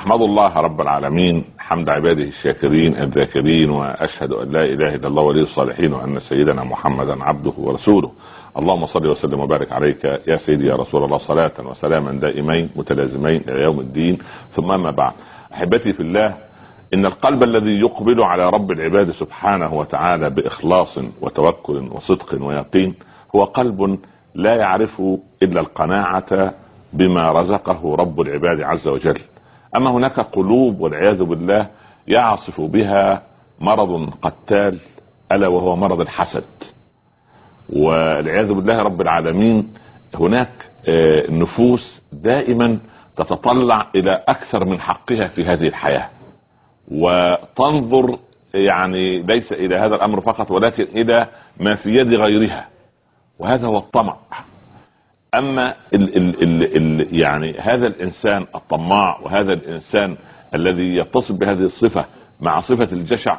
احمد الله رب العالمين حمد عباده الشاكرين الذاكرين وأشهد أن لا إله إلا الله ولي الصالحين وأن سيدنا محمدا عبده ورسوله. اللهم صل وسلم وبارك عليك يا سيدي يا رسول الله صلاة وسلاما دائمين متلازمين إلى يوم الدين. ثم ما بعد أحبتي في الله إن القلب الذي يقبل على رب العباد سبحانه وتعالى بإخلاص وتوكل وصدق ويقين هو قلب لا يعرف إلا القناعة بما رزقه رب العباد عز وجل. أما هناك قلوب والعياذ بالله يعصف بها مرض قتال ألا وهو مرض الحسد. والعياذ بالله رب العالمين هناك آه، نفوس دائما تتطلع إلى أكثر من حقها في هذه الحياة. وتنظر يعني ليس إلى هذا الأمر فقط ولكن إلى ما في يد غيرها. وهذا هو الطمع. أما ال ال ال ال يعني هذا الإنسان الطماع وهذا الإنسان الذي يتصف بهذه الصفة مع صفة الجشع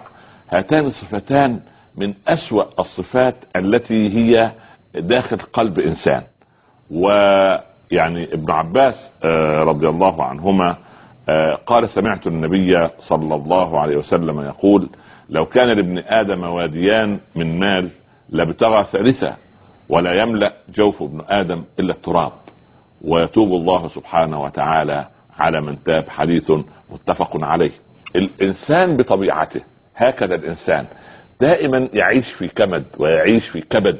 هاتان الصفتان من أسوأ الصفات التي هي داخل قلب إنسان. ويعني ابن عباس آه، رضي الله عنهما آه، قال سمعت النبي صلى الله عليه وسلم يقول لو كان لابن آدم واديان من مال لابتغى ثالثا ولا يملأ جوف ابن آدم إلا التراب. ويتوب الله سبحانه وتعالى على من تاب حديث متفق عليه. الإنسان بطبيعته هكذا الإنسان دائما يعيش في كمد ويعيش في كبد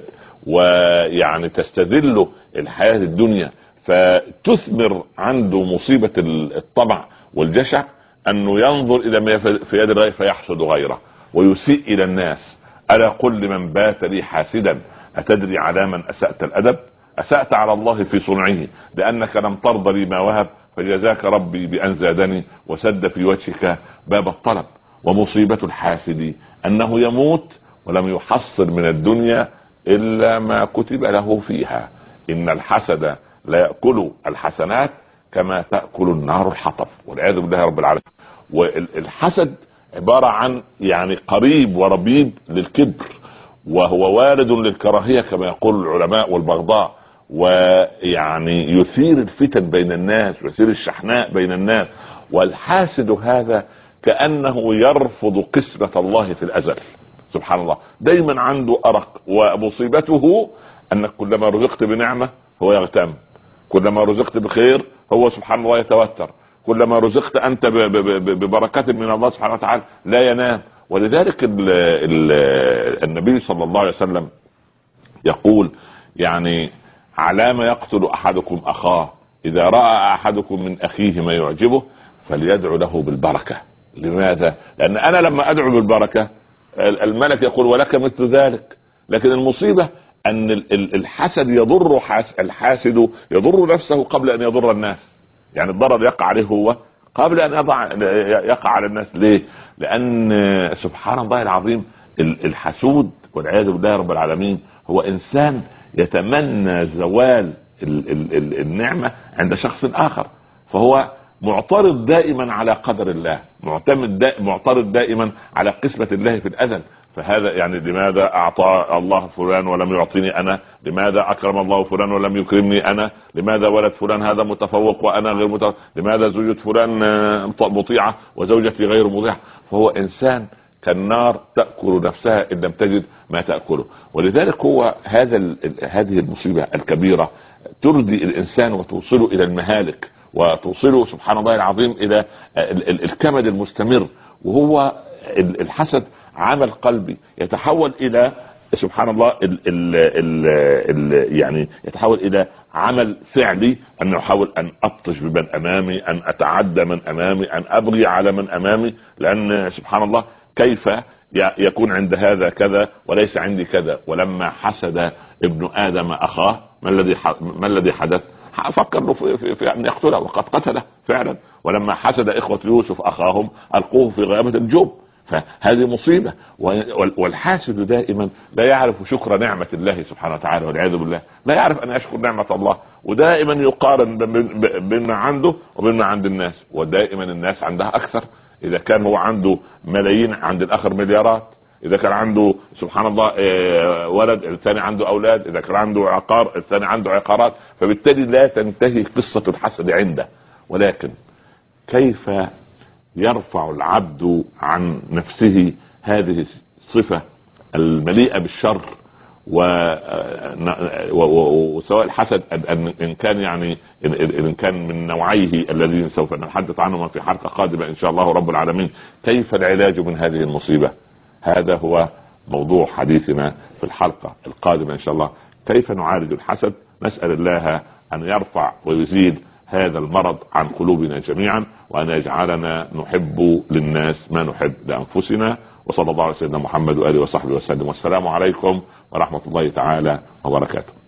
ويعني تستذله الحياة الدنيا فتثمر عنده مصيبة الطمع والجشع أنه ينظر إلى ما في يد الغير فيحسد غيره ويسيء إلى الناس. ألا قل لمن بات لي حاسدا؟ أتدري على من أسأت الأدب؟ أسأت على الله في صنعه لأنك لم ترضى لي ما وهب فجزاك ربي بأن زادني وسد في وجهك باب الطلب. ومصيبة الحاسد أنه يموت ولم يحصل من الدنيا إلا ما كتب له فيها. إن الحسد لا يأكل الحسنات كما تأكل النار الحطب والعياذ بالله رب العالمين. والحسد عبارة عن يعني قريب وربيب للكبر. وهو وارد للكراهية كما يقول العلماء والبغضاء ويعني يثير الفتن بين الناس ويثير الشحناء بين الناس والحاسد هذا كأنه يرفض قسمة الله في الأزل. سبحان الله. دايما عنده أرق ومصيبته انك كلما رزقت بنعمة هو يغتم. كلما رزقت بخير هو سبحان الله يتوتر. كلما رزقت أنت ببركة من الله سبحانه وتعالى لا ينام. ولذلك ال ال النبي صلى الله عليه وسلم يقول يعني على ما يقتل أحدكم أخاه إذا رأى أحدكم من أخيه ما يعجبه فليدعو له بالبركة. لماذا؟ لأن أنا لما أدعو بالبركة الملك يقول ولك مثل ذلك. لكن المصيبة أن الحسد يضر الحاسد يضر نفسه قبل أن يضر الناس. يعني الضرر يقع عليه هو قبل أن يضع يقع على الناس. ليه؟ لأن سبحان الله العظيم الحسود والعياذ بالله رب العالمين هو إنسان يتمنى زوال النعمة عند شخص آخر. فهو معترض دائما على قدر الله. معتمد دا معترض دائما على قسمة الله في الأذن. فهذا يعني لماذا أعطى الله فلان ولم يعطيني أنا؟ لماذا أكرم الله فلان ولم يكرمني أنا؟ لماذا ولد فلان هذا متفوق وأنا غير متفوق؟ لماذا زوجة فلان آه، مطيعة وزوجتي غير مطيعة؟ فهو إنسان كالنار تأكل نفسها إن لم تجد ما تأكله، ولذلك هو هذا هذه المصيبة الكبيرة تردي الإنسان وتوصله إلى المهالك وتوصله سبحان الله العظيم إلى الكمد المستمر وهو الحسد عمل قلبي يتحول إلى سبحان الله ال ال ال ال يعني يتحول إلى عمل فعلي أن أحاول أن أبطش بمن أمامي أن أتعدى من أمامي أن أبغي على من أمامي لأن سبحان الله كيف يكون عند هذا كذا وليس عندي كذا. ولما حسد ابن آدم أخاه ما الذي ما الذي حدث؟ فكر له في, في, في أن يقتله وقد قتله فعلا. ولما حسد إخوة يوسف أخاهم ألقوه في غيابه الجب فهذه مصيبة. والحاسد دائما لا يعرف شكر نعمة الله سبحانه وتعالى والعياذ بالله. لا يعرف أن يشكر نعمة الله. ودائما يقارن بين ما عنده وبين ما عند الناس. ودائما الناس عندها أكثر. إذا كان هو عنده ملايين عند الآخر مليارات. إذا كان عنده سبحان الله آه، ولد الثاني عنده أولاد. إذا كان عنده عقار الثاني عنده عقارات. فبالتالي لا تنتهي قصة الحسد عنده. ولكن كيف يرفع العبد عن نفسه هذه الصفة المليئة بالشر وسواء الحسد ان كان يعني ان كان من نوعيه الذين سوف نتحدث عنهم في حلقة قادمة إن شاء الله رب العالمين. كيف العلاج من هذه المصيبة؟ هذا هو موضوع حديثنا في الحلقة القادمة إن شاء الله. كيف نعالج الحسد؟ نسأل الله أن يرفع ويزيد هذا المرض عن قلوبنا جميعا وأن يجعلنا نحب للناس ما نحب لأنفسنا. وصلى الله على سيدنا محمد وآله وصحبه وسلم. والسلام عليكم ورحمة الله تعالى وبركاته.